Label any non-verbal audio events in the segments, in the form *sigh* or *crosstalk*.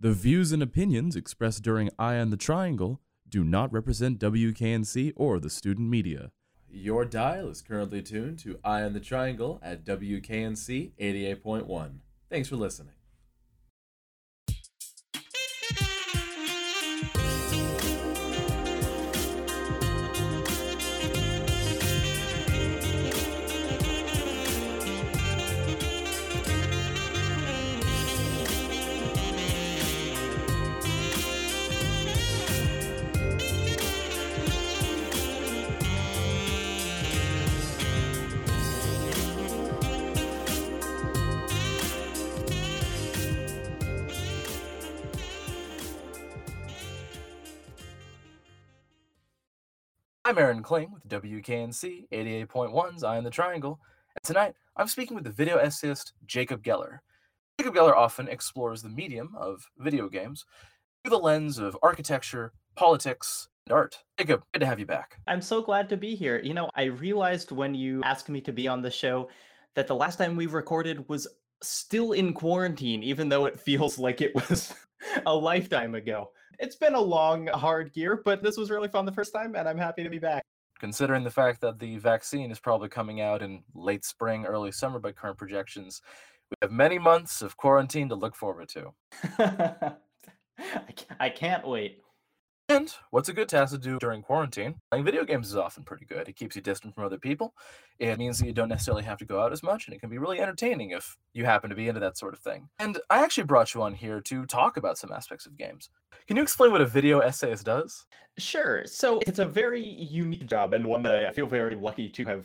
The views and opinions expressed during Eye on the Triangle do not represent WKNC or the student media. Your dial is currently tuned to Eye on the Triangle at WKNC 88.1. Thanks for listening. I'm Aaron Kling with WKNC 88.1's Eye in the Triangle, and tonight I'm speaking with the video essayist Jacob Geller. Jacob Geller often explores the medium of video games through the lens of architecture, politics, and art. Jacob, good to have you back. I'm so glad to be here. You know, I realized when you asked me to be on the show that the last time we recorded was still in quarantine, even though it *laughs* feels like it was *laughs* a lifetime ago. It's been a long, hard year, but this was really fun the first time, and I'm happy to be back. Considering the fact that the vaccine is probably coming out in late spring, early summer by current projections, we have many months of quarantine to look forward to. *laughs* I can't wait. And what's a good task to do during quarantine? Playing video games is often pretty good. It keeps you distant from other people. It means that you don't necessarily have to go out as much, and it can be really entertaining if you happen to be into that sort of thing. And I actually brought you on here to talk about some aspects of games. Can you explain what a video essayist does? Sure. So it's a very unique job and one that I feel very lucky to have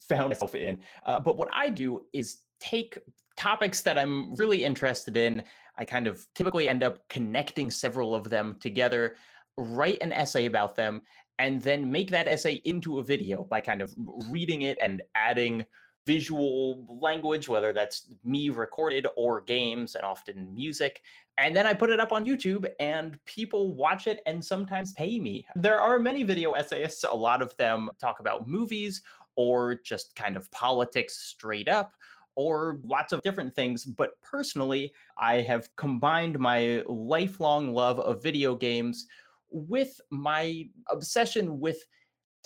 found myself in. Uh, but what I do is take topics that I'm really interested in. I kind of typically end up connecting several of them together, write an essay about them, and then make that essay into a video by kind of reading it and adding visual language, whether that's me recorded or games and often music. And then I put it up on YouTube and people watch it and sometimes pay me. There are many video essayists, a lot of them talk about movies or just kind of politics straight up or lots of different things. But personally, I have combined my lifelong love of video games with my obsession with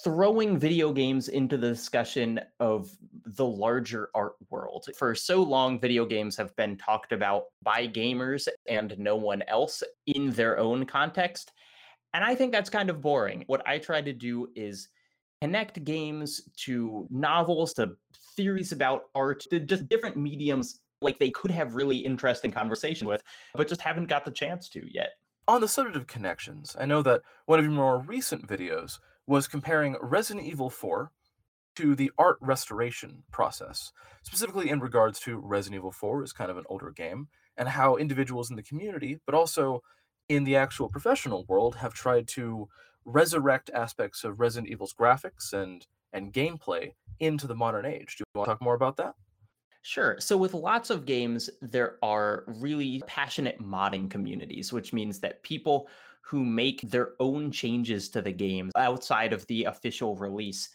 throwing video games into the discussion of the larger art world. For so long, video games have been talked about by gamers and no one else in their own context. And I think that's kind of boring. What I try to do is connect games to novels, to theories about art, to just different mediums like they could have really interesting conversation with, but just haven't got the chance to yet. On the subject of connections, I know that one of your more recent videos was comparing Resident Evil 4 to the art restoration process, specifically in regards to Resident Evil 4 is kind of an older game, and how individuals in the community, but also in the actual professional world, have tried to resurrect aspects of Resident Evil's graphics and and gameplay into the modern age. Do you want to talk more about that? Sure. So, with lots of games, there are really passionate modding communities, which means that people who make their own changes to the games outside of the official release.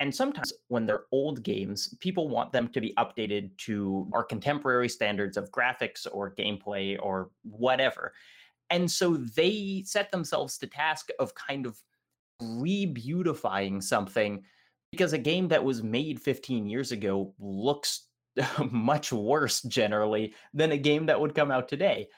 And sometimes, when they're old games, people want them to be updated to our contemporary standards of graphics or gameplay or whatever. And so they set themselves the task of kind of re-beautifying something because a game that was made 15 years ago looks *laughs* much worse generally than a game that would come out today.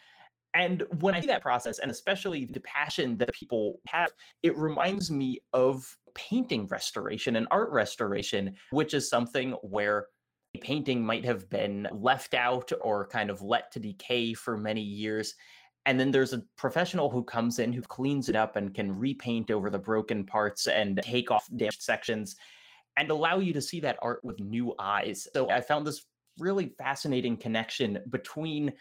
And when I see that process, and especially the passion that people have, it reminds me of painting restoration and art restoration, which is something where a painting might have been left out or kind of let to decay for many years. And then there's a professional who comes in who cleans it up and can repaint over the broken parts and take off damaged sections and allow you to see that art with new eyes. So I found this really fascinating connection between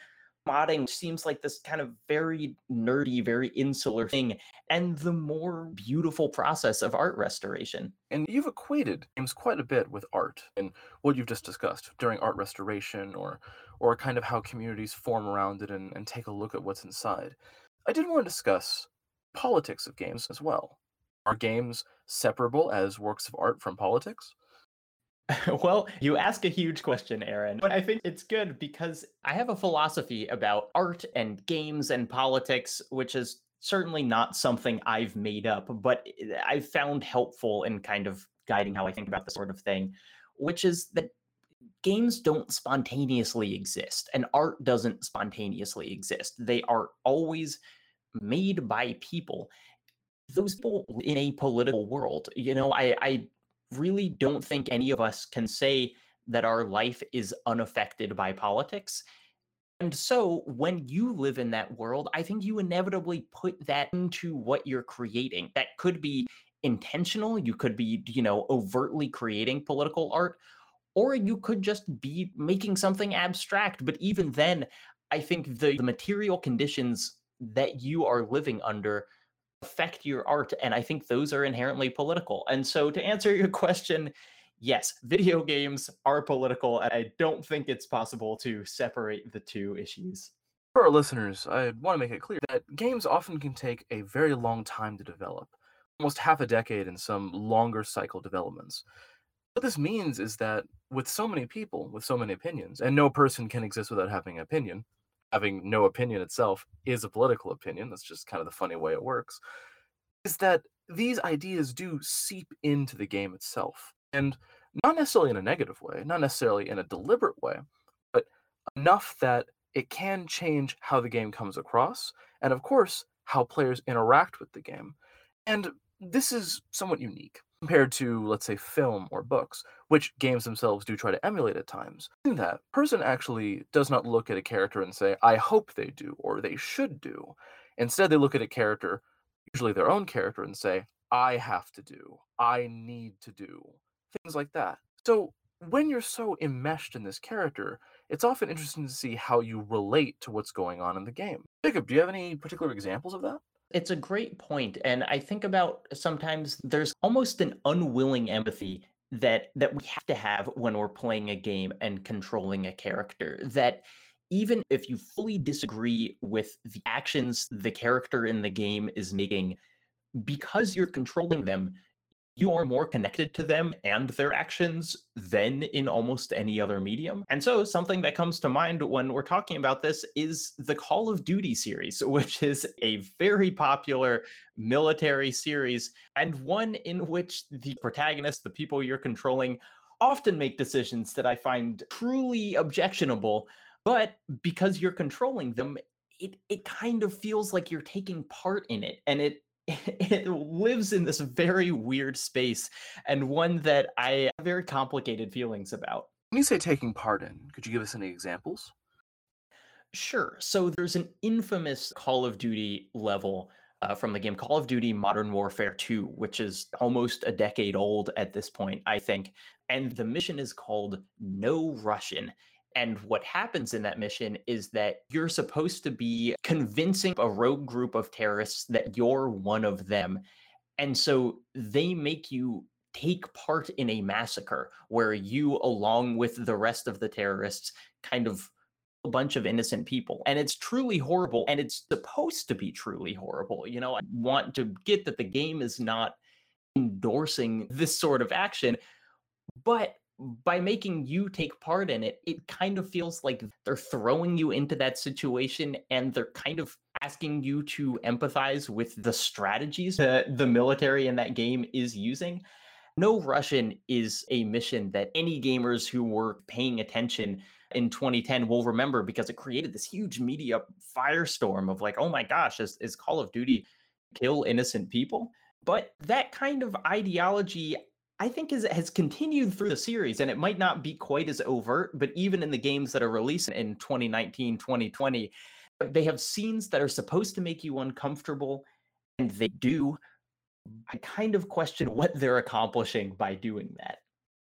modding seems like this kind of very nerdy very insular thing and the more beautiful process of art restoration And you've equated games quite a bit with art and what you've just discussed during art restoration or or kind of how communities form around it and, and take a look at what's inside. I did want to discuss politics of games as well. Are games separable as works of art from politics? *laughs* well, you ask a huge question, Aaron, but I think it's good because I have a philosophy about art and games and politics, which is certainly not something I've made up, but I've found helpful in kind of guiding how I think about this sort of thing, which is that games don't spontaneously exist and art doesn't spontaneously exist. They are always made by people. Those people in a political world, you know, I, I really don't think any of us can say that our life is unaffected by politics. And so when you live in that world, I think you inevitably put that into what you're creating. That could be intentional, you could be, you know, overtly creating political art, or you could just be making something abstract. But even then, I think the, the material conditions that you are living under affect your art. And I think those are inherently political. And so to answer your *laughs* question, yes, video games are political. And I don't think it's possible to separate the two issues. For our listeners, I want to make it clear that games often can take a very long time to develop, almost half a decade in some longer cycle developments. What this means is that with so many people, with so many opinions, and no person can exist without having an opinion, having no opinion itself is a political opinion. That's just kind of the funny way it works. Is that these ideas do seep into the game itself. And not necessarily in a negative way, not necessarily in a deliberate way, but enough that it can change how the game comes across, and of course, how players interact with the game. And this is somewhat unique compared to, let's say, film or books, which games themselves do try to emulate at times. In that, person actually does not look at a character and say, I hope they do, or they should do. Instead, they look at a character, usually their own character, and say, I have to do, I need to do, things like that. So, when you're so enmeshed in this character, it's often interesting to see how you relate to what's going on in the game. Jacob, do you have any particular examples of that? It's a great point, and I think about sometimes there's almost an unwilling empathy that that we have to have when we're playing a game and controlling a character that even if you fully disagree with the actions the character in the game is making because you're controlling them you are more connected to them and their actions than in almost any other medium. And so, something that comes to mind when we're talking about this is the Call of Duty series, *laughs* which is a very popular military series and one in which the protagonist, the people you're controlling, often make decisions that I find truly objectionable. But because you're controlling them, it, it kind of feels like you're taking part in it and it *laughs* it lives in this very weird space and one that I have very complicated feelings about. When you say taking part in, could you give us any examples? Sure. So there's an infamous Call of Duty level uh, from the game Call of Duty Modern Warfare 2, which is almost a decade old at this point, I think. And the mission is called No Russian. And what happens in that mission is that you're supposed to be convincing a rogue group of terrorists that you're one of them. And so they make you take part in a massacre where you, along with the rest of the terrorists, kind of a bunch of innocent people. And it's truly horrible. And it's supposed to be truly horrible. You know, I want to get that the game is not endorsing this sort of action. But by making you take part in it, it kind of feels like they're throwing you into that situation and they're kind of asking you to empathize with the strategies that the military in that game is using. No Russian is a mission that any gamers who were paying attention in 2010 will remember because it created this huge media firestorm of like, oh my gosh, is, is Call of Duty kill innocent people? But that kind of ideology, I think is has continued through the series and it might not be quite as overt, but even in the games that are released in 2019, 2020, they have scenes that are supposed to make you uncomfortable and they do. I kind of question what they're accomplishing by doing that.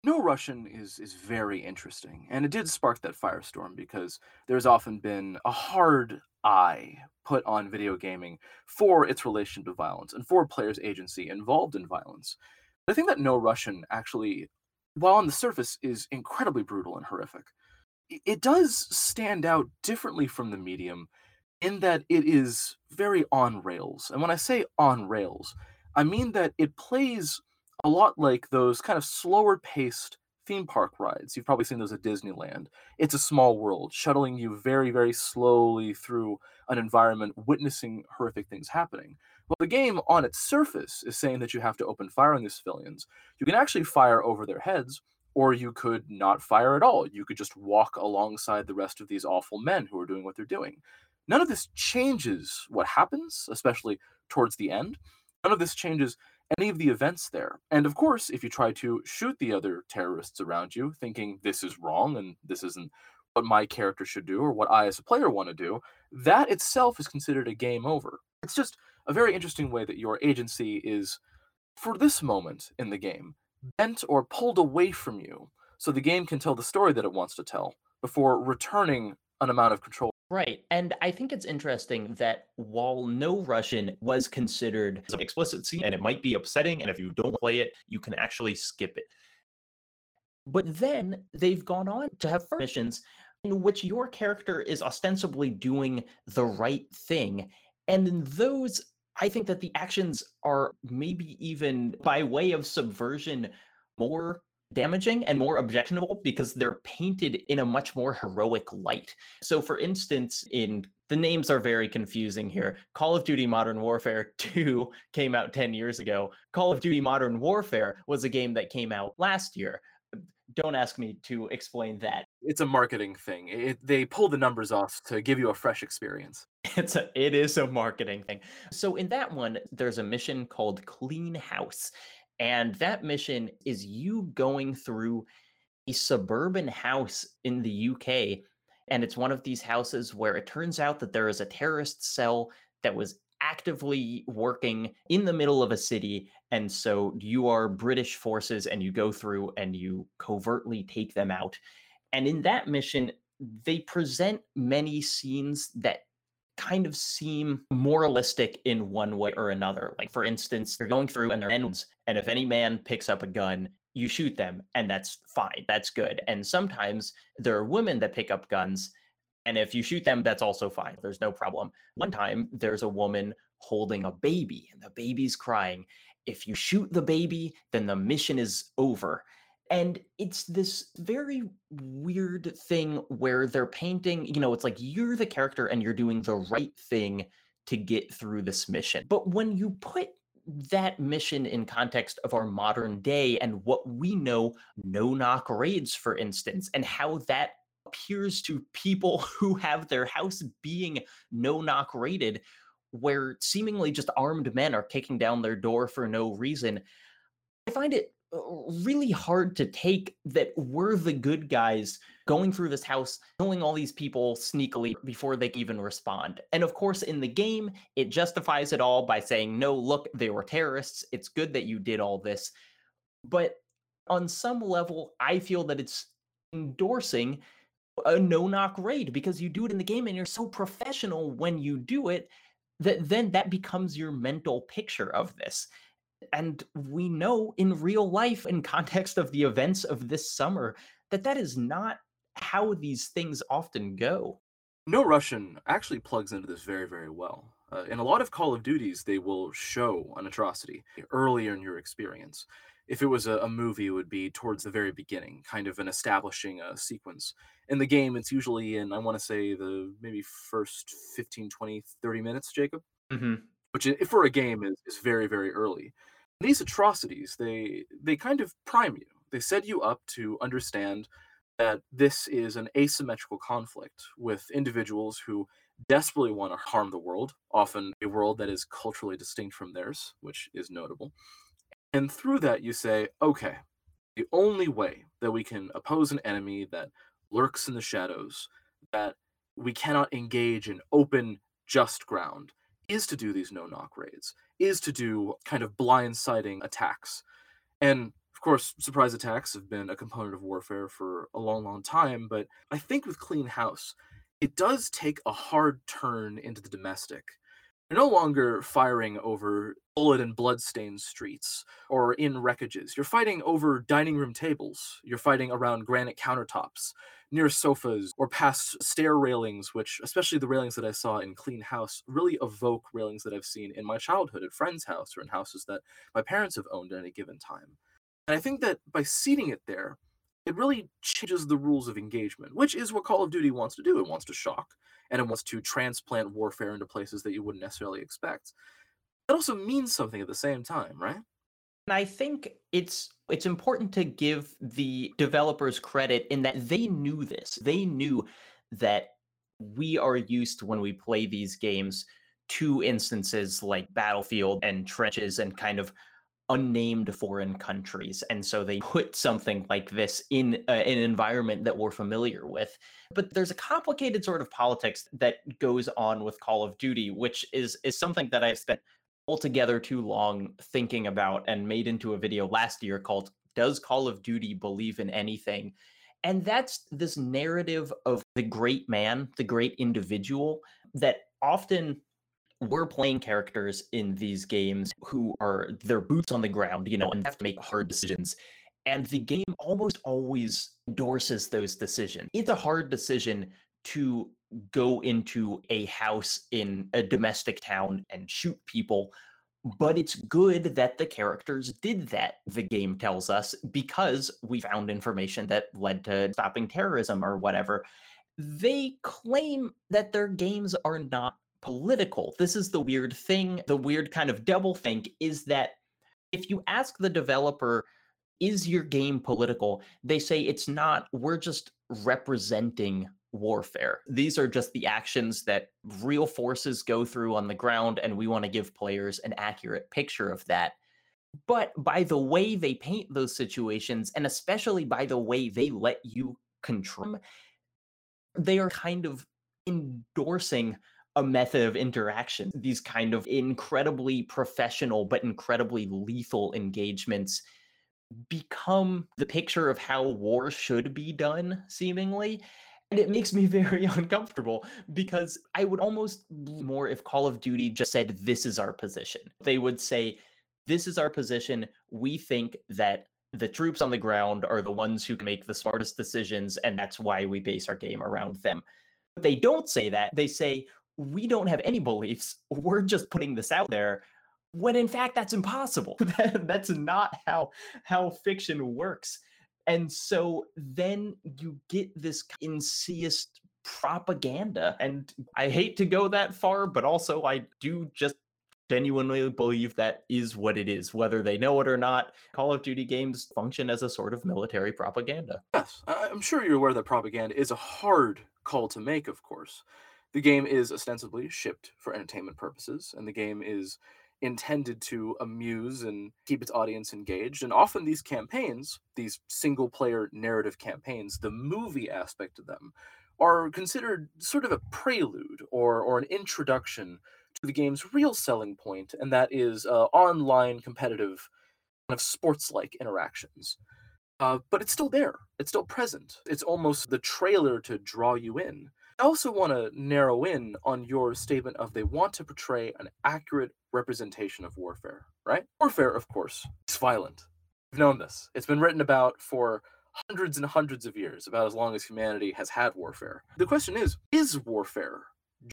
No Russian is is very interesting, and it did spark that firestorm because there's often been a hard eye put on video gaming for its relation to violence and for players' agency involved in violence. I think that No Russian actually, while on the surface is incredibly brutal and horrific, it does stand out differently from the medium in that it is very on rails. And when I say on rails, I mean that it plays a lot like those kind of slower paced theme park rides. You've probably seen those at Disneyland. It's a small world, shuttling you very, very slowly through an environment, witnessing horrific things happening. Well, the game on its surface is saying that you have to open fire on the civilians. You can actually fire over their heads, or you could not fire at all. You could just walk alongside the rest of these awful men who are doing what they're doing. None of this changes what happens, especially towards the end. None of this changes any of the events there. And of course, if you try to shoot the other terrorists around you, thinking this is wrong and this isn't what my character should do or what I as a player want to do, that itself is considered a game over. It's just a very interesting way that your agency is, for this moment in the game, bent or pulled away from you so the game can tell the story that it wants to tell before returning an amount of control Right. And I think it's interesting that while No Russian was considered an explicit scene and it might be upsetting, and if you don't play it, you can actually skip it. But then they've gone on to have missions in which your character is ostensibly doing the right thing. And in those, I think that the actions are maybe even by way of subversion more damaging and more objectionable because they're painted in a much more heroic light. So, for instance, in the names are very confusing here. Call of Duty Modern Warfare *laughs* 2 came out 10 years ago. Call of Duty Modern Warfare was a game that came out last year. Don't ask me to explain that. It's a marketing thing. It, they pull the numbers off to give you a fresh experience. *laughs* It's a it is a marketing thing. So in that one, there's a mission called Clean House. And that mission is you going through a suburban house in the UK. And it's one of these houses where it turns out that there is a terrorist cell that was actively working in the middle of a city. And so you are British forces and you go through and you covertly take them out. And in that mission, they present many scenes that kind of seem moralistic in one way or another. Like, for instance, they're going through and they're ends, and if any man picks up a gun, you shoot them, and that's fine. That's good. And sometimes there are women that pick up guns, and if you shoot them, that's also fine. There's no problem. One time, there's a woman holding a baby, and the baby's crying. If you shoot the baby, then the mission is over and it's this very weird thing where they're painting you know it's like you're the character and you're doing the right thing to get through this mission but when you put that mission in context of our modern day and what we know no knock raids for instance and how that appears to people *laughs* who have their house being no knock raided where seemingly just armed men are kicking down their door for no reason i find it uh, really hard to take that we're the good guys going through this house, killing all these people sneakily before they even respond. And of course, in the game, it justifies it all by saying, no, look, they were terrorists. It's good that you did all this. But on some level, I feel that it's endorsing a no knock raid because you do it in the game and you're so professional when you do it that then that becomes your mental picture of this. And we know in real life in context of the events of this summer that that is not how these things often go. No russian actually plugs into this very very well. Uh, in a lot of call of duties they will show an atrocity earlier in your experience if it was a, a movie it would be towards the very beginning kind of an establishing a sequence. In the game it's usually in i want to say the maybe first 15 20 30 minutes jacob. Mm-hmm. Which for a game is, is very very early. These atrocities they they kind of prime you. They set you up to understand that this is an asymmetrical conflict with individuals who desperately want to harm the world often a world that is culturally distinct from theirs which is notable and through that you say okay the only way that we can oppose an enemy that lurks in the shadows that we cannot engage in open just ground is to do these no knock raids, is to do kind of blindsiding attacks. And of course, surprise attacks have been a component of warfare for a long, long time. But I think with Clean House, it does take a hard turn into the domestic. You're no longer firing over bullet and blood-stained streets or in wreckages. You're fighting over dining room tables. You're fighting around granite countertops near sofas or past stair railings, which, especially the railings that I saw in Clean House, really evoke railings that I've seen in my childhood at friends' house or in houses that my parents have owned at any given time. And I think that by seating it there, it really changes the rules of engagement, which is what Call of Duty wants to do. It wants to shock and it wants to transplant warfare into places that you wouldn't necessarily expect. It also means something at the same time, right? And I think it's it's important to give the developers credit in that they knew this. They knew that we are used when we play these games to instances like Battlefield and trenches and kind of unnamed foreign countries and so they put something like this in uh, an environment that we're familiar with. But there's a complicated sort of politics that goes on with call of duty which is is something that i've spent altogether too long thinking about and made into a video last year called does call of duty believe in anything? And that's this narrative of the great man the great individual that often we're playing characters in these games who are their boots on the ground, you know, and have to make hard decisions. And the game almost always endorses those decisions. It's a hard decision to go into a house in a domestic town and shoot people, but it's good that the characters did that, the game tells us, because we found information that led to stopping terrorism or whatever. They claim that their games are not political. This is the weird thing. The weird kind of double think is that if you ask the developer, is your game political? They say it's not. We're just representing warfare. These are just the actions that real forces go through on the ground, and we want to give players an accurate picture of that. But by the way they paint those situations, and especially by the way they let you control, they are kind of endorsing a method of interaction. These kind of incredibly professional but incredibly lethal engagements become the picture of how war should be done, seemingly. And it makes me *laughs* very uncomfortable because I would almost more if Call of Duty just said, This is our position. They would say, This is our position. We think that the troops on the ground are the ones who can make the smartest decisions, and that's why we base our game around them. But they don't say that. They say, we don't have any beliefs. We're just putting this out there when in fact that's impossible. *laughs* that's not how how fiction works. And so then you get this insidious propaganda. And I hate to go that far, but also I do just genuinely believe that is what it is, whether they know it or not. Call of Duty games function as a sort of military propaganda. Yes, I'm sure you're aware that propaganda is a hard call to make, of course. The game is ostensibly shipped for entertainment purposes, and the game is intended to amuse and keep its audience engaged. And often these campaigns, these single player narrative campaigns, the movie aspect of them, are considered sort of a prelude or, or an introduction to the game's real selling point, and that is uh, online competitive kind of sports like interactions. Uh, but it's still there. It's still present. It's almost the trailer to draw you in. I also want to narrow in on your statement of they want to portray an accurate representation of warfare, right? Warfare, of course, is violent. We've known this. It's been written about for hundreds and hundreds of years, about as long as humanity has had warfare. The question is is warfare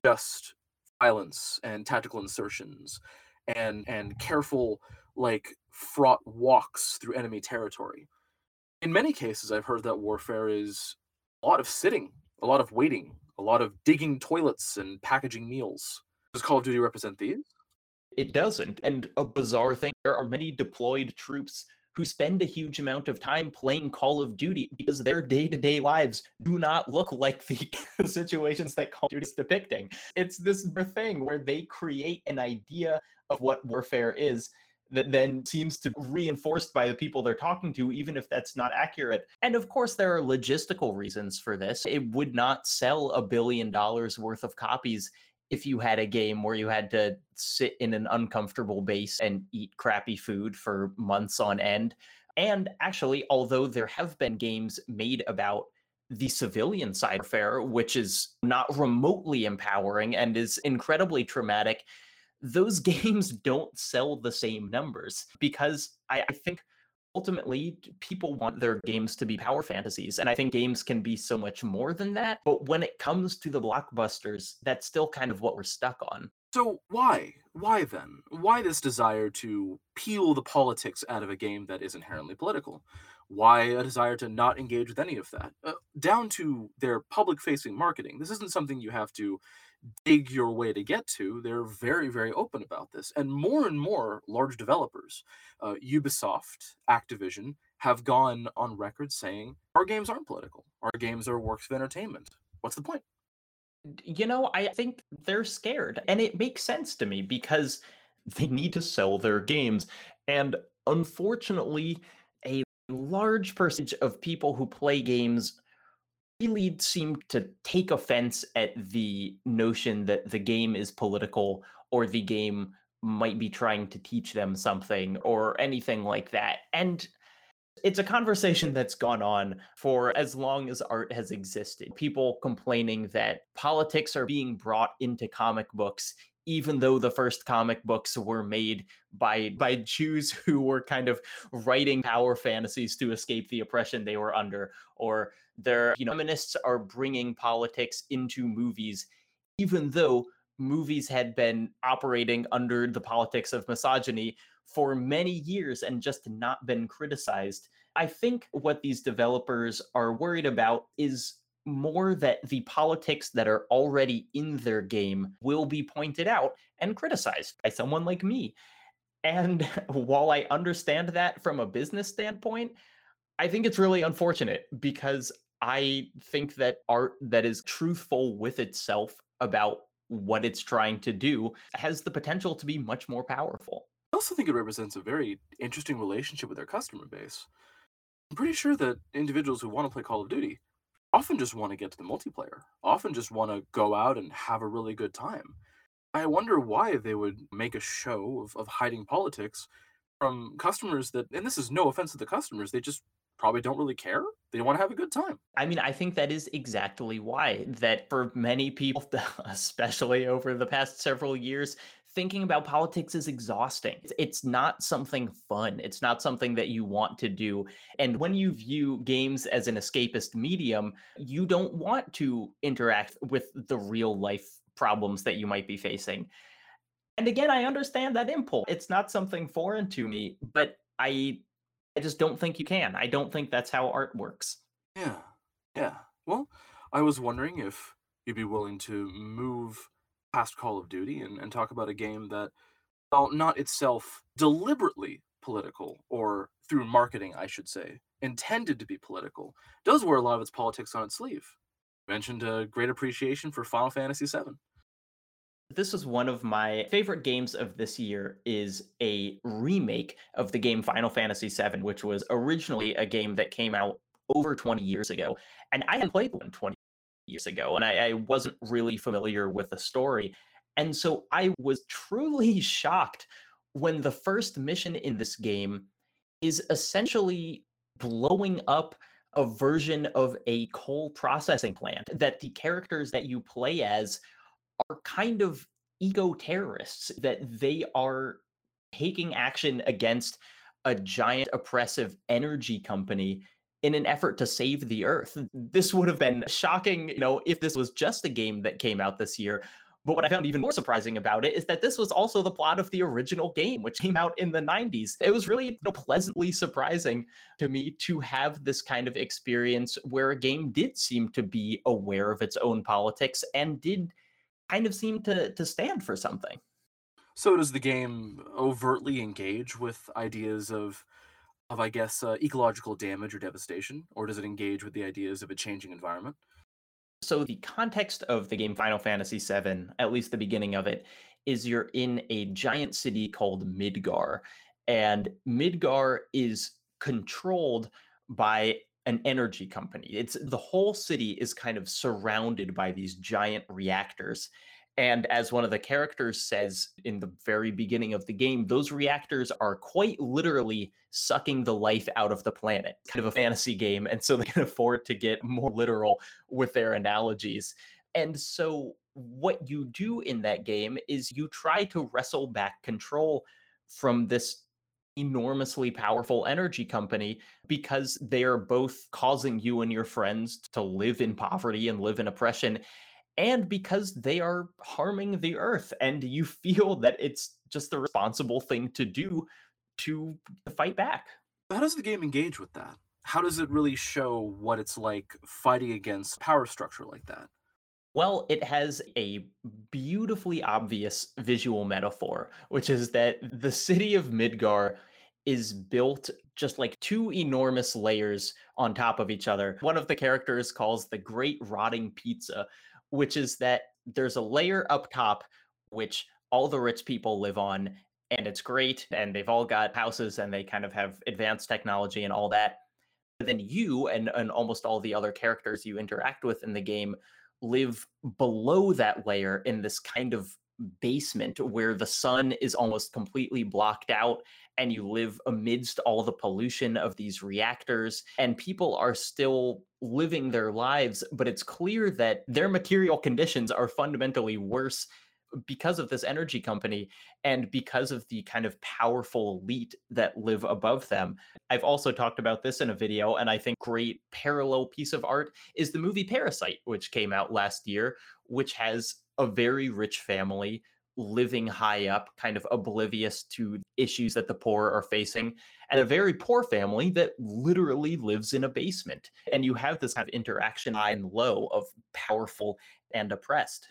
just violence and tactical insertions and and careful like fraught walks through enemy territory? In many cases I've heard that warfare is a lot of sitting, a lot of waiting, a lot of digging toilets and packaging meals. Does Call of Duty represent these? It doesn't. And a bizarre thing, there are many deployed troops who spend a huge amount of time playing Call of Duty because their day to day lives do not look like *laughs* the situations that Call of Duty is depicting. It's this thing where they create an idea of what warfare is that then seems to be reinforced by the people they're talking to, even if that's not accurate. And of course, there are logistical reasons for this. It would not sell a billion dollars worth of copies if you had a game where you had to sit in an uncomfortable base and eat crappy food for months on end. And actually, although there have been games made about the civilian side affair, which is not remotely empowering and is incredibly traumatic, those *laughs* games don't sell the same numbers because I, I, think ultimately people want their games to be power fantasies and i think games can be so much more than that but when it comes to the blockbusters that's still kind of what we're stuck on so why why then why this desire to peel the politics out of a game that is inherently political Why a desire to not engage with any of that? Uh, down to their public facing marketing. This isn't something you have to dig your way to get to. They're very, very open about this. And more and more large developers, uh, Ubisoft, Activision, have gone on record saying our games aren't political. Our games are works of entertainment. What's the point? You know, I think they're scared. And it makes sense to me because they need to sell their games. And unfortunately, a large percentage of people who play games really seem to take offense at the notion that the game is political or the game might be trying to teach them something or anything like that. And it's a conversation that's gone on for as long as art has existed. People complaining that politics are being brought into comic books even though the first comic books were made by by Jews *laughs* who were kind of writing power fantasies to escape the oppression they were under or their you know feminists are bringing politics into movies even though movies had been operating under the politics of misogyny for many years and just not been criticized. I think what these developers are worried about is more that the politics that are already in their game will be pointed out and criticized by someone like me. And *laughs* while I understand that from a business standpoint, I think it's really unfortunate because I think that art that is truthful with itself about what it's trying to do has the potential to be much more powerful. I also think it represents a very interesting relationship with their customer base. I'm pretty sure that individuals who want to play Call of Duty often just want to get to the multiplayer, often just want to go out and have a really good time. I wonder why they would make a show of, of hiding politics from customers that, and this is no offense to the customers, they just probably don't really care. They want to have a good time. I mean, I think that is exactly why that for many people, *laughs* especially over the past several years, thinking about politics is exhausting. It's not something fun. It's not something that you want to do. And when you view games as an escapist medium, you don't want to interact with the real life problems that you might be facing. And again, I understand that impulse. It's not something foreign to me, but I I just don't think you can. I don't think that's how art works. Yeah. Yeah. Well, I was wondering if you'd be willing to move past Call of Duty and, and talk about a game that, while not itself deliberately political, or through marketing, I should say, intended to be political, does wear a lot of its politics on its sleeve. You mentioned a great appreciation for Final Fantasy VII this was one of my favorite games of this year is a remake of the game Final Fantasy VII, which was originally a game that came out over 20 years ago. And I had played one 20 years ago, and I, I wasn't really familiar with the story. And so I was truly *laughs* shocked when the first mission in this game is essentially blowing up a version of a coal processing plant that the characters that you play as are kind of eco terrorists, that they are taking action against a giant oppressive energy company in an effort to save the earth. This would have been shocking, you know, if this was just a game that came out this year. But what I found even more surprising about it is that this was also the plot of the original game, which came out in the 90s. It was really you know, pleasantly surprising to me to have this kind of experience where a game did seem to be aware of its own politics and did kind of seem to to stand for something. So does the game overtly engage with ideas of of I guess uh, ecological damage or devastation, or does it engage with the ideas of a changing environment? So the context of the game Final Fantasy VII, at least the beginning of it, is you're in a giant city called Midgar, and Midgar is controlled by an energy company. It's the whole city is kind of surrounded by these giant reactors. And as one of the characters says in the very beginning of the game, those reactors are quite literally sucking the life out of the planet. Kind of a fantasy game. And so they *laughs* can afford to get more literal with their analogies. And so what you do in that game is you try to wrestle back control from this enormously powerful energy company because they are both causing you and your friends to live in poverty and live in oppression and because they are harming the earth and you *laughs* feel that it's just the responsible thing to do to fight back how does the game engage with that how does it really show what it's like fighting against power structure like that? Well, it has a beautifully obvious visual metaphor, which is that the city of Midgar is built just like two enormous layers on top of each other. One of the characters calls the Great Rotting Pizza, which is that there's a layer up top which all the rich people live on, and it's great, and they've all got houses and they kind of have advanced technology and all that. But then you and, and almost all the other characters you interact with in the game live below that layer in this kind of basement where the sun is almost completely blocked out and you live amidst all the pollution of these reactors and people are still living their lives but it's clear that their material conditions are fundamentally worse because of this energy company and because of the kind of powerful elite that live above them. I've also talked about this in a video, and I think great parallel piece of art is the movie Parasite, which came out last year, which has a very rich family living high up, kind of oblivious to issues that the poor are facing, and a very poor family that literally lives in a basement. And you have this kind of interaction high and low of powerful and oppressed.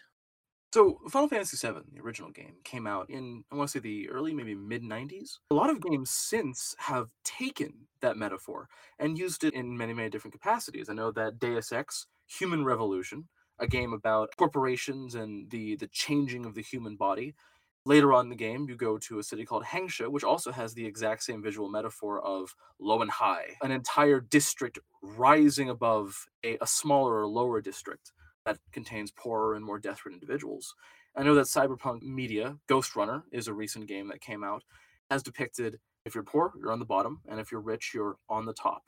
So, Final Fantasy VII, the original game, came out in, I want to say, the early, maybe mid 90s. A lot of games since have taken that metaphor and used it in many, many different capacities. I know that Deus Ex, Human Revolution, a game about corporations and the, the changing of the human body. Later on in the game, you go to a city called Hengsha, which also has the exact same visual metaphor of low and high, an entire district rising above a, a smaller or lower district that contains poorer and more desperate individuals. I know that Cyberpunk Media, Ghostrunner, is a recent game that came out, has depicted if you're poor, you're on the bottom, and if you're rich, you're on the top.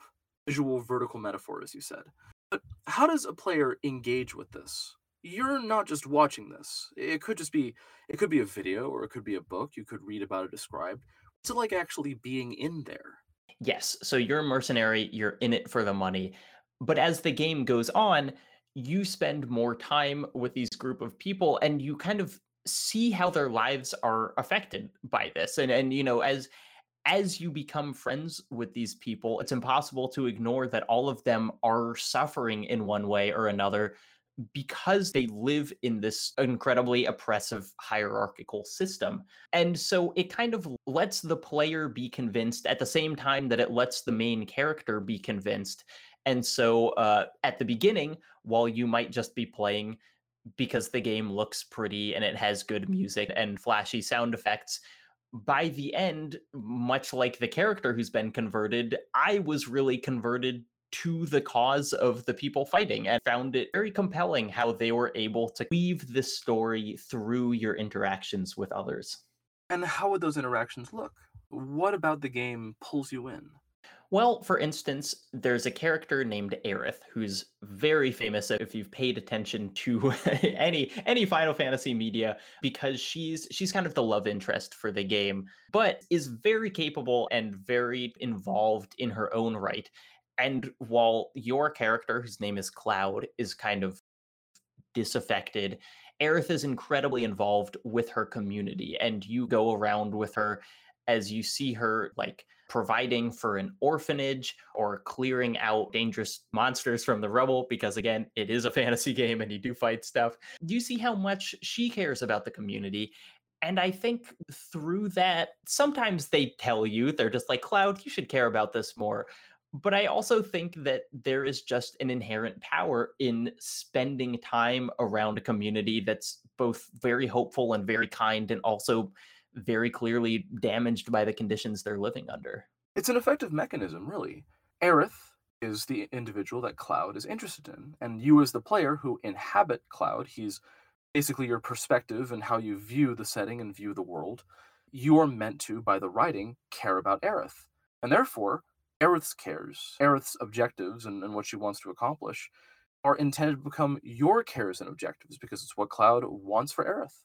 Visual vertical metaphor, as you said. But how does a player engage with this? You're not just watching this. It could just be it could be a video or it could be a book. You could read about it described. What's it like actually being in there? Yes. So you're a mercenary, you're in it for the money. But as the game goes on, you spend more time with these group of people and you kind of see how their lives are affected by this and and you know as as you become friends with these people it's impossible to ignore that all of them are suffering in one way or another because they live in this incredibly oppressive hierarchical system. And so it kind of lets the player be convinced at the same time that it lets the main character be convinced and so uh, at the beginning, while you might just be playing because the game looks pretty and it has good music and flashy sound effects, by the end, much like the character who's been converted, I was really converted to the cause of the people fighting and found it very compelling how they were able to weave this story through your interactions with others. And how would those interactions look? What about the game pulls you in? Well, for instance, there's a character named Aerith who's very famous if you've paid attention to *laughs* any any Final Fantasy media because she's she's kind of the love interest for the game, but is very capable and very involved in her own right. And while your character, whose name is Cloud, is kind of disaffected, Aerith is incredibly involved with her community, and you go around with her as you see her like providing for an orphanage or clearing out dangerous monsters from the rubble because again it is a *laughs* fantasy game and you do fight stuff. You see how much she cares about the community? And i think through that sometimes they tell you they're just like cloud you should care about this more. But i also think that there is just an inherent power in spending time around a community that's both very hopeful and very kind and also very clearly damaged by the conditions they're living under. It's an effective mechanism, really. Aerith is the individual that Cloud is interested in, and you, as the player who inhabit Cloud, he's basically your perspective and how you view the setting and view the world. You are meant to, by the writing, care about Aerith. And therefore, Aerith's cares, Aerith's objectives, and, and what she wants to accomplish are intended to become your cares and objectives because it's what Cloud wants for Aerith.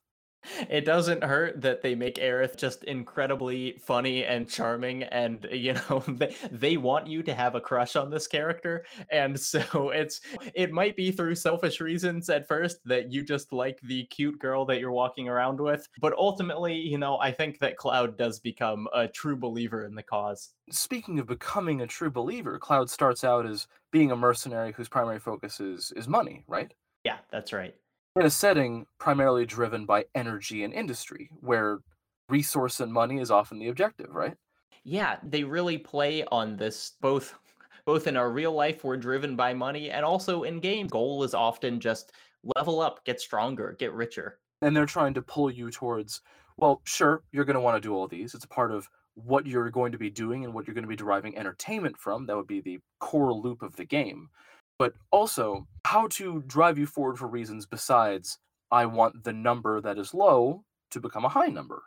It doesn't hurt that they make Aerith just incredibly funny and charming, and you know *laughs* they, they want you to have a crush on this character, and so *laughs* it's it might be through selfish reasons at first that you just like the cute girl that you're walking around with, but ultimately, you know, I think that Cloud does become a true believer in the cause. Speaking of becoming a true believer, Cloud starts out as being a mercenary whose primary focus is is money, right? Yeah, that's right in a setting primarily driven by energy and industry, where resource and money is often the objective, right? Yeah, they really play on this both *laughs* both in our real life we're driven by money and also in game goal is often just level up, get stronger, get richer. And they're trying to pull you towards well, sure, you're going to want to do all these. It's a part of what you're going to be doing and what you're going to be deriving entertainment from. That would be the core loop of the game but also how to drive you forward for reasons besides I want the number that is low to become a high number,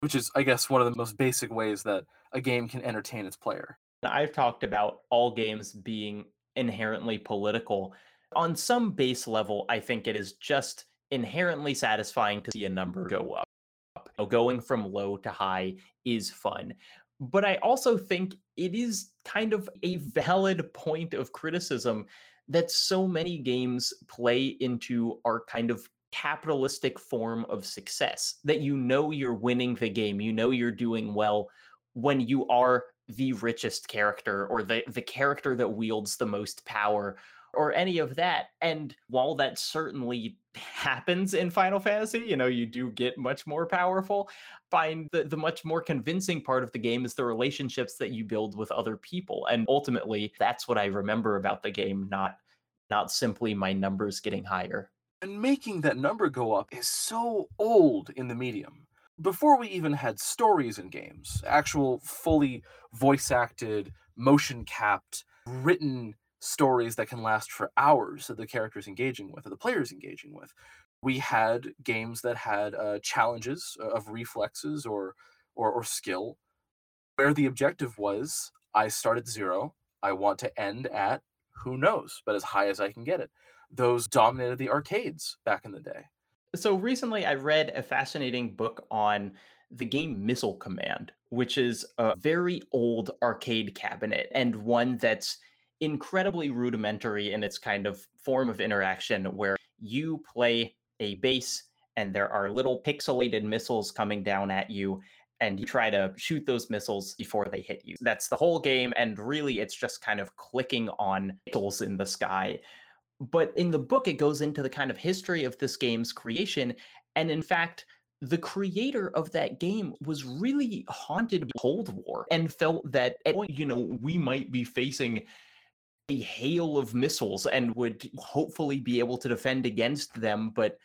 which is, I guess, one of the most basic ways that a game can entertain its player. I've talked about all games being inherently political. On some base level, I think it is just inherently satisfying to see a number go up. Going from low to high is fun. But I also think it is kind of a valid point of criticism that so many games play into our kind of capitalistic form of success that you know you're winning the game, you know you're doing well when you are the richest character or the the character that wields the most power or any of that. And while that certainly *laughs* happens in Final Fantasy, you know, you do get much more powerful. Find the, the much more convincing part of the game is the relationships that you build with other people. And ultimately, that's what I remember about the game, not not simply my numbers getting higher. And making that number go up is so old in the medium. Before we even had stories in games, actual fully voice acted, motion capped, written stories that can last for hours that the characters engaging with or the players engaging with. We had games that had uh, challenges of reflexes or, or or skill, where the objective was I start at zero. I want to end at who knows, but as high as I can get it. Those dominated the arcades back in the day. So recently I read a fascinating book on the game Missile Command, which is a very old arcade cabinet and one that's incredibly rudimentary in its kind of form of interaction where you play a base and there are little pixelated missiles coming down at you and you try to shoot those missiles before they hit you. That's the whole game and really it's just kind of clicking on missiles in the sky. But in the book it goes into the kind of history of this game's creation and in fact the creator of that game was really haunted by Cold War and felt that you know we might be facing a hail of missiles and would hopefully be able to defend against them. But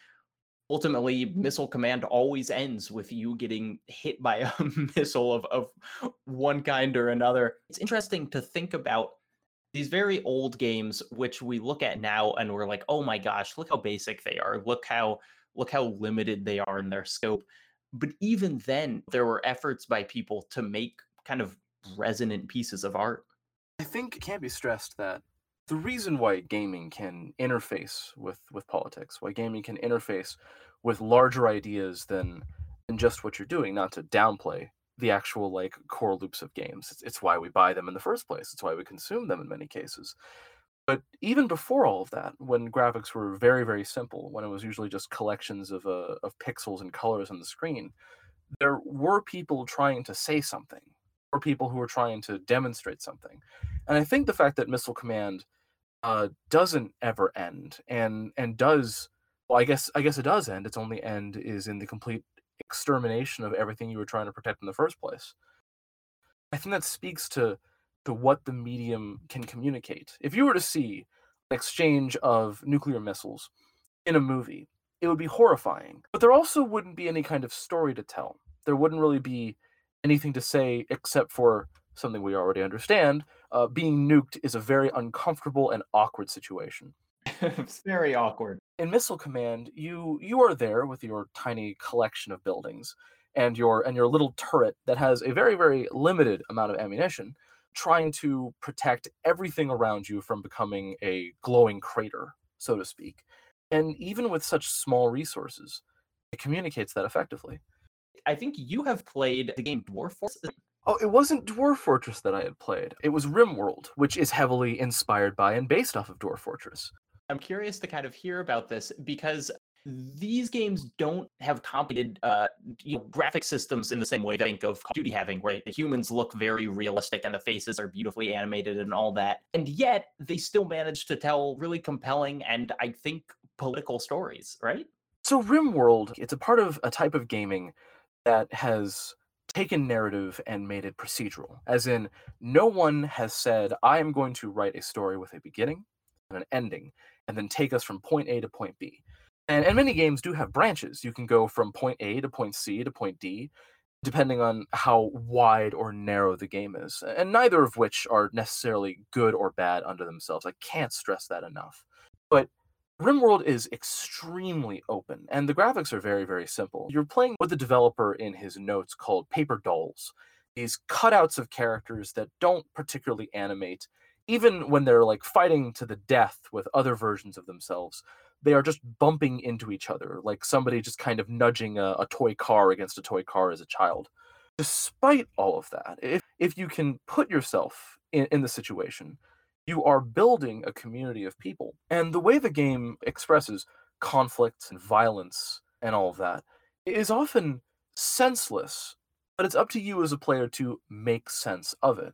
ultimately, Missile Command always ends with you getting hit by a *laughs* missile of, of one kind or another. It's interesting to think about these very old games, which we look at now and we're like, oh my gosh, look how basic they are. Look how look how limited they are in their scope. But even then, there were efforts by people to make kind of resonant pieces of art. I think it can't be stressed that the reason why gaming can interface with with politics, why gaming can interface with larger ideas than than just what you're doing, not to downplay the actual like core loops of games. It's, it's why we buy them in the first place. It's why we consume them in many cases. But even before all of that, when graphics were very very simple, when it was usually just collections of uh, of pixels and colors on the screen, there were people trying to say something or people who are trying to demonstrate something. And I think the fact that Missile Command uh, doesn't ever end and and does well, I guess I guess it does end. Its only end is in the complete extermination of everything you were trying to protect in the first place. I think that speaks to to what the medium can communicate. If you were to see an exchange of nuclear missiles in a movie, it would be horrifying. But there also wouldn't be any kind of story to tell. There wouldn't really be anything to say except for something we already understand. Uh, being nuked is a very uncomfortable and awkward situation. it's *laughs* very awkward. In Missile Command, you you are there with your tiny collection of buildings and your and your little turret that has a very very limited amount of ammunition, trying to protect everything around you from becoming a glowing crater, so to speak. And even with such small resources, it communicates that effectively. I think you have played the game Dwarf Force. Oh, it wasn't Dwarf Fortress that I had played. It was RimWorld, which is heavily inspired by and based off of Dwarf Fortress. I'm curious to kind of hear about this because these games don't have complicated uh, you know, graphic systems in the same way that I think of Call of Duty having, where the humans look very realistic and the faces are beautifully animated and all that. And yet they still manage to tell really compelling and I think political stories, right? So RimWorld, it's a part of a type of gaming that has taken narrative and made it procedural. As in, no one has said, I am going to write a story with a beginning and an ending, and then take us from point A to point B. And, and many games do have branches. You can go from point A to point C to point D, depending on how wide or narrow the game is. And neither of which are necessarily good or bad under themselves. I can't stress that enough. But RimWorld is extremely open, and the graphics are very, very simple. You're playing with the developer in his notes called Paper Dolls, these cutouts of characters that don't particularly animate, even when they're like fighting to the death with other versions of themselves they are just bumping into each other, like somebody just kind of nudging a, a toy car against a toy car as a child. Despite all of that, if, if you can put yourself in, in the situation, you are building a community of people. And the way the game expresses conflict and violence and all of that is often senseless, but it's up to you as a player to make sense of it.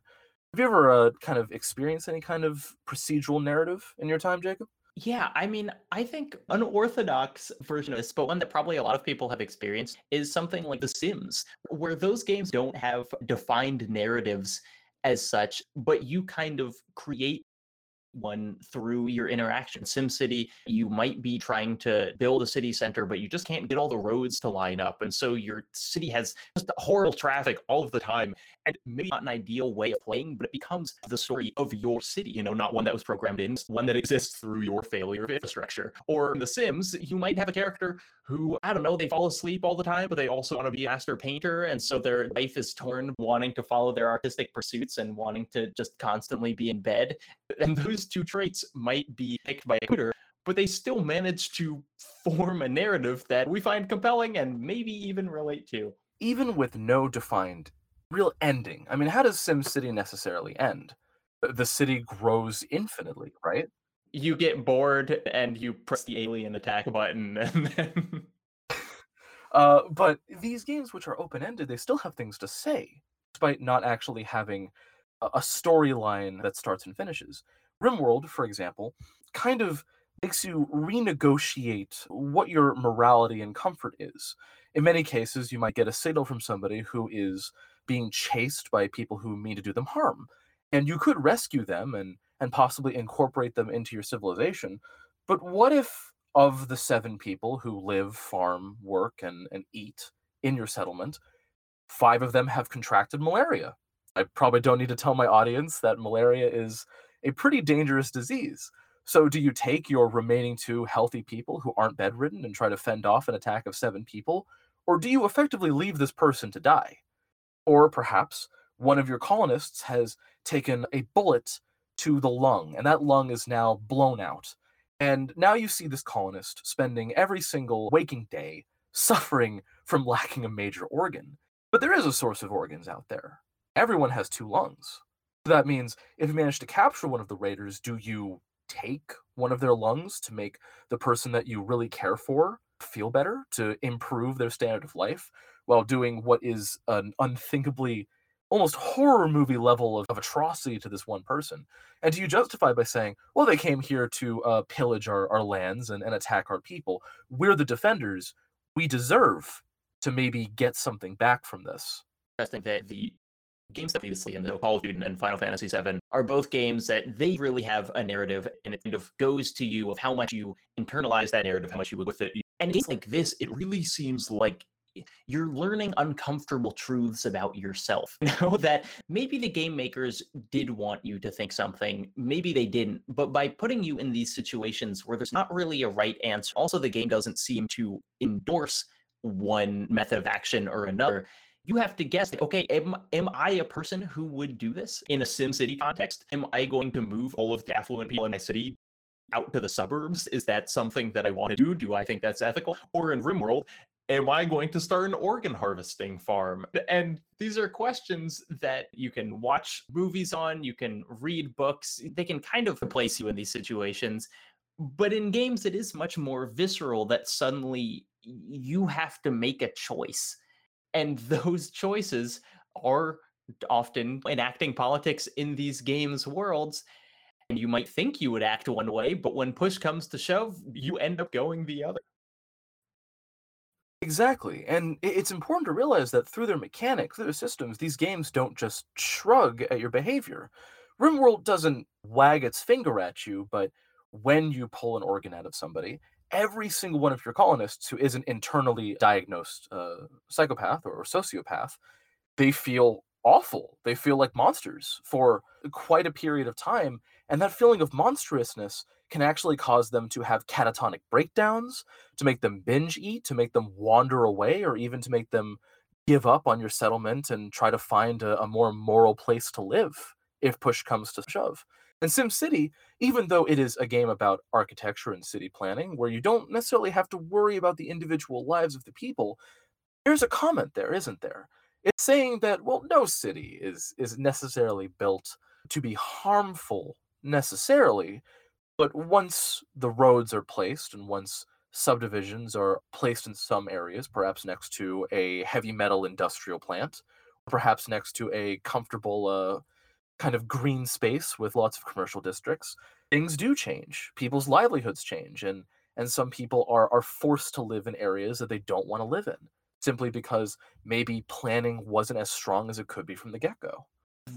Have you ever uh, kind of experienced any kind of procedural narrative in your time, Jacob? Yeah, I mean, I think unorthodox version of this, but one that probably a lot of people have experienced is something like The Sims, where those games don't have defined narratives as such, but you kind of create one through your interaction. SimCity, you might be trying to build a city center, but you just can't get all the roads to line up. And so your city has just horrible traffic all of the time. And maybe not an ideal way of playing, but it becomes the story of your city, you know, not one that was programmed in, one that exists through your failure of infrastructure. Or in The Sims, you might have a character who, I don't know, they fall asleep all the time, but they also want to be a master painter. And so their life is torn, wanting to follow their artistic pursuits and wanting to just constantly be in bed. And those two traits might be picked by a computer, but they still manage to form a narrative that we find compelling and maybe even relate to. Even with no defined real ending, I mean, how does SimCity necessarily end? The city grows infinitely, right? You get bored and you press the alien attack button *laughs* and then. *laughs* uh, but these games, which are open ended, they still have things to say, despite not actually having a storyline that starts and finishes. RimWorld, for example, kind of makes you renegotiate what your morality and comfort is. In many cases, you might get a signal from somebody who is being chased by people who mean to do them harm. And you could rescue them and, and possibly incorporate them into your civilization. But what if, of the seven people who live, farm, work, and, and eat in your settlement, five of them have contracted malaria? I probably don't need to tell my audience that malaria is a pretty dangerous disease. So, do you take your remaining two healthy people who aren't bedridden and try to fend off an attack of seven people? Or do you effectively leave this person to die? Or perhaps one of your colonists has taken a bullet to the lung, and that lung is now blown out. And now you see this colonist spending every single waking day *laughs* suffering from lacking a major organ. But there is a source of organs out there. Everyone has two lungs. That means if you manage to capture one of the raiders, do you take one of their lungs to make the person that you really care for feel better, to improve their standard of life, while doing what is an unthinkably almost horror movie level of, of atrocity to this one person? And do you justify by saying, well, they came here to uh, pillage our, our lands and, and attack our people? We're the defenders. We deserve to maybe get something back from this. I think that the games that previously the Call of Duty and Final Fantasy VII are both games that they really have a narrative and it kind of goes to you of how much you internalize that narrative, how much you live with it. And games like this, it really seems like you're learning uncomfortable truths about yourself. *laughs* You know, that maybe the game makers did want you to think something, maybe they didn't, but by putting you in these situations where there's not really a right answer, also the game doesn't seem to endorse one method of action or another you have to guess okay am, am i a person who would do this in a sim city context am i going to move all of the affluent people in my city out to the suburbs is that something that i want to do do i think that's ethical or in rimworld Am I going to start an organ harvesting farm? And these are questions that you can watch movies on, you can read books, they can kind of place you in these situations. But in games, it is much more visceral that suddenly you have to make a choice. And those choices are often enacting politics in these games worlds. And you might think you would act one way, but when push comes to shove, you end up going the other. Exactly. And it's important to realize that through their mechanics, through their systems, these games don't just shrug at your behavior. RimWorld doesn't wag its finger at you, but when you pull an organ out of somebody, every single one of your colonists who isn't internally diagnosed uh, psychopath or sociopath, they feel awful. They feel like monsters for quite a period of time. And that feeling of monstrousness can actually cause them to have catatonic breakdowns, to make them binge eat, to make them wander away, or even to make them give up on your settlement and try to find a, a more moral place to live if push comes to shove. And SimCity, even though it is a game about architecture and city planning, where you don't necessarily have to worry about the individual lives of the people, there's a comment there, isn't there? It's saying that, well, no city is is necessarily built to be harmful necessarily, but once the roads are placed and once subdivisions are placed in some areas, perhaps next to a heavy metal industrial plant, perhaps next to a comfortable uh, kind of green space with lots of commercial districts, things do change. People's livelihoods change, and and some people are are forced to live in areas that they don't want to live in simply because maybe planning wasn't as strong as it could be from the get go.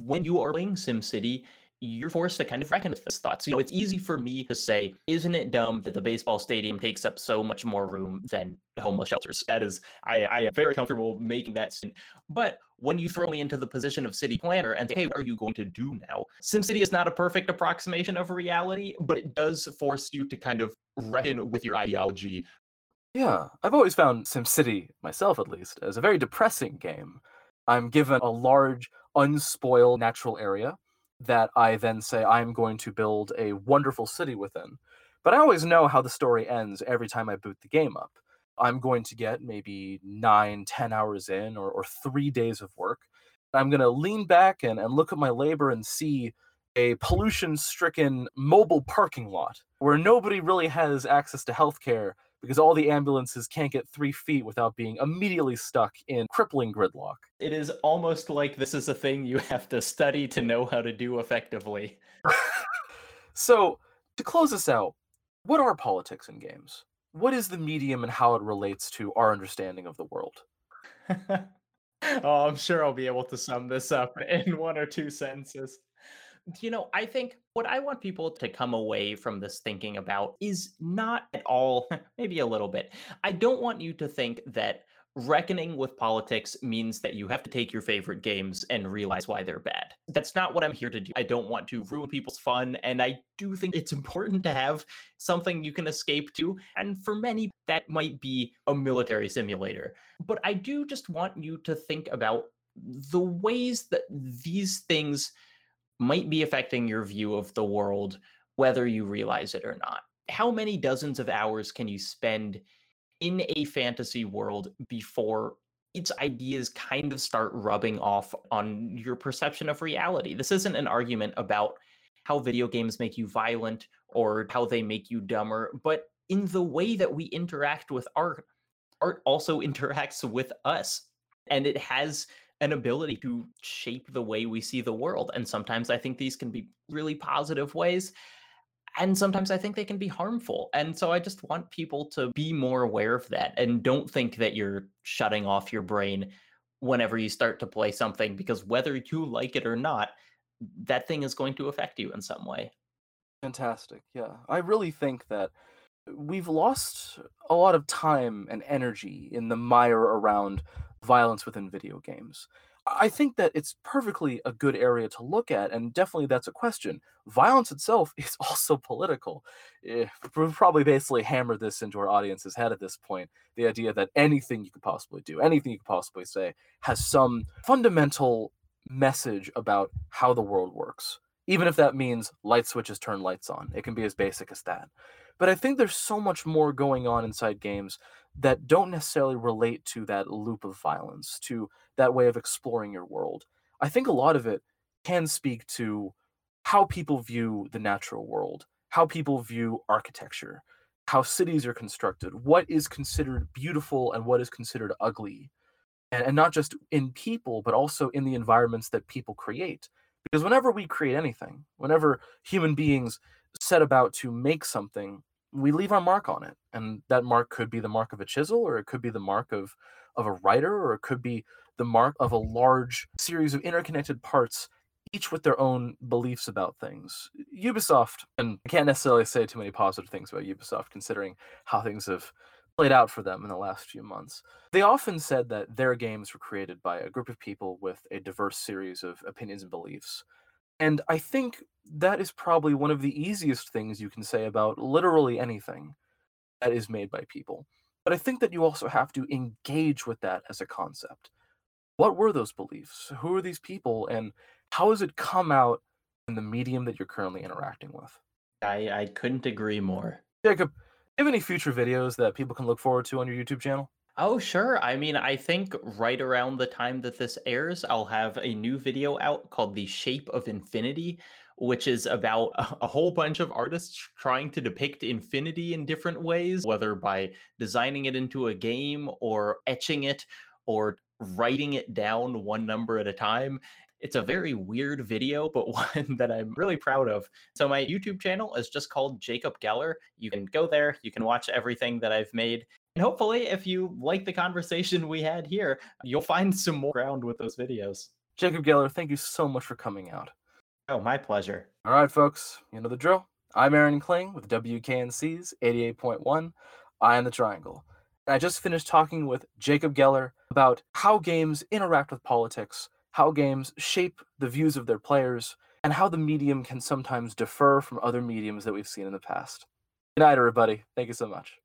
When you are playing SimCity, you're forced to kind of reckon with those thoughts. You know, it's easy for me to say, isn't it dumb that the baseball stadium takes up so much more room than homeless shelters? That is, I, I am very comfortable making that statement. But when you throw me into the position of city planner and say, hey, what are you going to do now? SimCity is not a perfect approximation of reality, but it does force you to kind of reckon with your ideology. Yeah, I've always found SimCity, myself at least, as a very depressing game. I'm given a large, unspoiled natural area that I then say I'm going to build a wonderful city within. But I always know how the story ends every time I boot the game up. I'm going to get maybe nine, ten hours in, or, or three days of work. I'm going to lean back and, and look at my labor and see a pollution stricken mobile parking lot where nobody really has access to healthcare because all the ambulances can't get three feet without being immediately stuck in crippling gridlock. It is almost like this is a thing you have to study to know how to do effectively. *laughs* so, to close this out, what are politics in games? What is the medium and how it relates to our understanding of the world? *laughs* oh, I'm sure I'll be able to sum this up *laughs* in one or two sentences you know, I think what I want people to come away from this thinking about is not at all, *laughs* maybe a little bit. I don't want you to think that reckoning with politics means that you have to take your favorite games and realize why they're bad. That's not what I'm here to do. I don't want to ruin people's fun. And I do think it's important to have something you can escape to. And for many, that might be a military simulator. But I do just want you to think about the ways that these things might be affecting your view of the world, whether you realize it or not. How many dozens of hours can you spend in a fantasy world before its ideas kind of start rubbing off on your perception of reality? This isn't an argument about how video games make you violent or how they make you dumber, but in the way that we interact with art, art also *laughs* interacts with us. And it has an ability to shape the way we see the world. And sometimes I think these can be really positive ways. And sometimes I think they can be harmful. And so I just want people to be more aware of that and don't think that you're shutting off your brain whenever you start to play something, because whether you like it or not, that thing is going to affect you in some way. Fantastic. Yeah. I really think that uh, we've lost a lot of time and energy in the mire around violence within video games. I think that it's perfectly a good area to look at, and definitely that's a question. Violence itself *laughs* is also political. Eh, we've probably basically hammered this into our audience's head at this point the idea that anything you could possibly do, anything you could possibly say, has some fundamental message about how the world works. Even if that means light switches turn lights on, it can be as basic as that. But I think there's so much more going on inside games that don't necessarily relate to that loop of violence, to that way of exploring your world. I think a lot of it can speak to how people view the natural world, how people view architecture, how cities are constructed, what is considered beautiful and what is considered ugly. And, and not just in people, but also in the environments that people create. Because whenever we create anything, whenever human beings set about to make something, we leave our mark on it. And that mark could be the mark of a chisel, or it could be the mark of, of a writer, or it could be the mark of a large series of interconnected parts each with their own beliefs about things. Ubisoft, and I can't necessarily say too many positive things about Ubisoft considering how things have played out for them in the last few months. They often said that their games were created by a group of people with a diverse series of opinions and beliefs. And I think that is probably one of the easiest things you can say about literally anything that is made by people. But I think that you also have to engage with that as a concept. What were those beliefs? Who are these people? And how has it come out in the medium that you're currently interacting with? I, I couldn't agree more. Jacob, do you have any future videos that people can look forward to on your YouTube channel? Oh, sure. I mean, I think right around the time that this airs, I'll have a new video out called The Shape of Infinity, which is about *laughs* a, whole bunch of artists trying to depict infinity in different ways, whether by designing it into a game or etching it or writing it down one number at a time. It's a very weird video, but *laughs* one that I'm really proud of. So my YouTube channel is just called Jacob Geller. You can go there, you can watch everything that I've made. And hopefully, if you like the conversation we had here, you'll find some more ground with those videos. Jacob Geller, thank you so much for coming out. Oh, my pleasure. All right, folks, you know the drill. I'm Aaron Kling with WKNC's 88.1 Eye on the Triangle. And I just finished talking with Jacob Geller about how games interact with politics how games shape the views of their players, and how the medium can sometimes differ from other mediums that we've seen in the past. Good night, everybody. Thank you so much.